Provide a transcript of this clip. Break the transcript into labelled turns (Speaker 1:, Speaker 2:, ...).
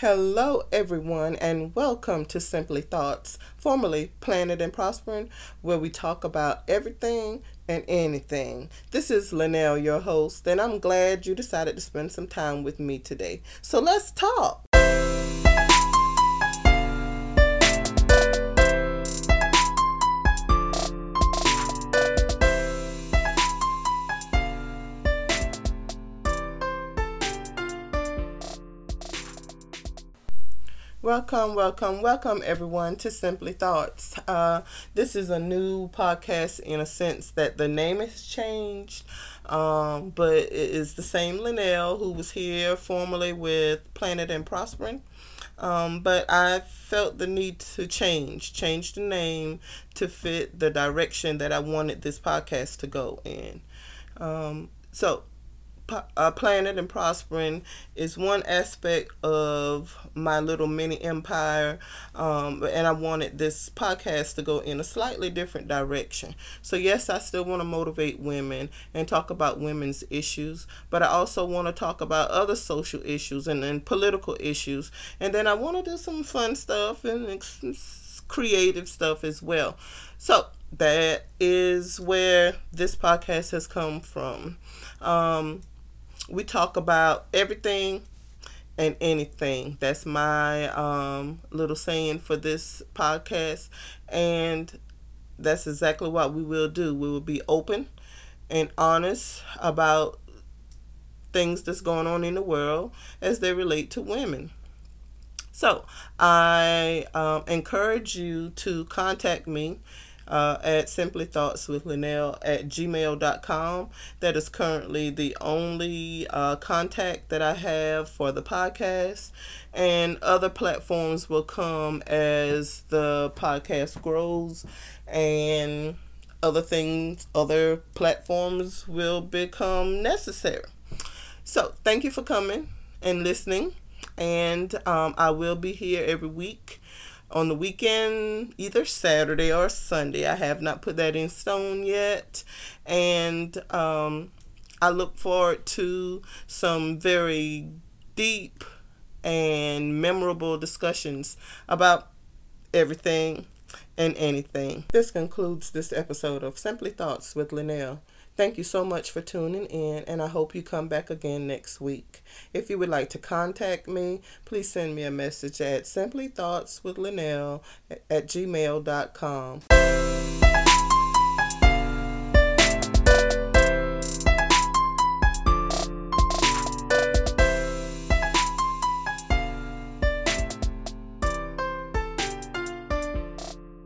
Speaker 1: Hello, everyone, and welcome to Simply Thoughts, formerly Planet and Prospering, where we talk about everything and anything. This is Linnell, your host, and I'm glad you decided to spend some time with me today. So let's talk. Welcome, welcome, welcome everyone to Simply Thoughts. Uh, this is a new podcast in a sense that the name has changed, um, but it is the same Linnell who was here formerly with Planet and Prospering. Um, but I felt the need to change, change the name to fit the direction that I wanted this podcast to go in. Um, so uh, planet and prospering is one aspect of my little mini empire um, and i wanted this podcast to go in a slightly different direction. So yes i still want to motivate women and talk about women's issues but i also want to talk about other social issues and, and political issues. And then i want to do some fun stuff and creative stuff as well. So that is where this podcast has come from. Um, we talk about everything and anything. That's my um, little saying for this podcast. And that's exactly what we will do. We will be open and honest about things that's going on in the world as they relate to women. So I um, encourage you to contact me uh, at Simply Thoughts with Linnell at gmail.com. That is currently the only uh, contact that I have for the podcast. And other platforms will come as the podcast grows and other things, other platforms will become necessary. So, thank you for coming and listening. And um, I will be here every week on the weekend, either Saturday or Sunday. I have not put that in stone yet. And um, I look forward to some very deep and memorable discussions about everything and anything. This concludes this episode of Simply Thoughts with Linnell. Thank you so much for tuning in, and I hope you come back again next week. If you would like to contact me, please send me a message at simplythoughtswithlinnell at gmail.com.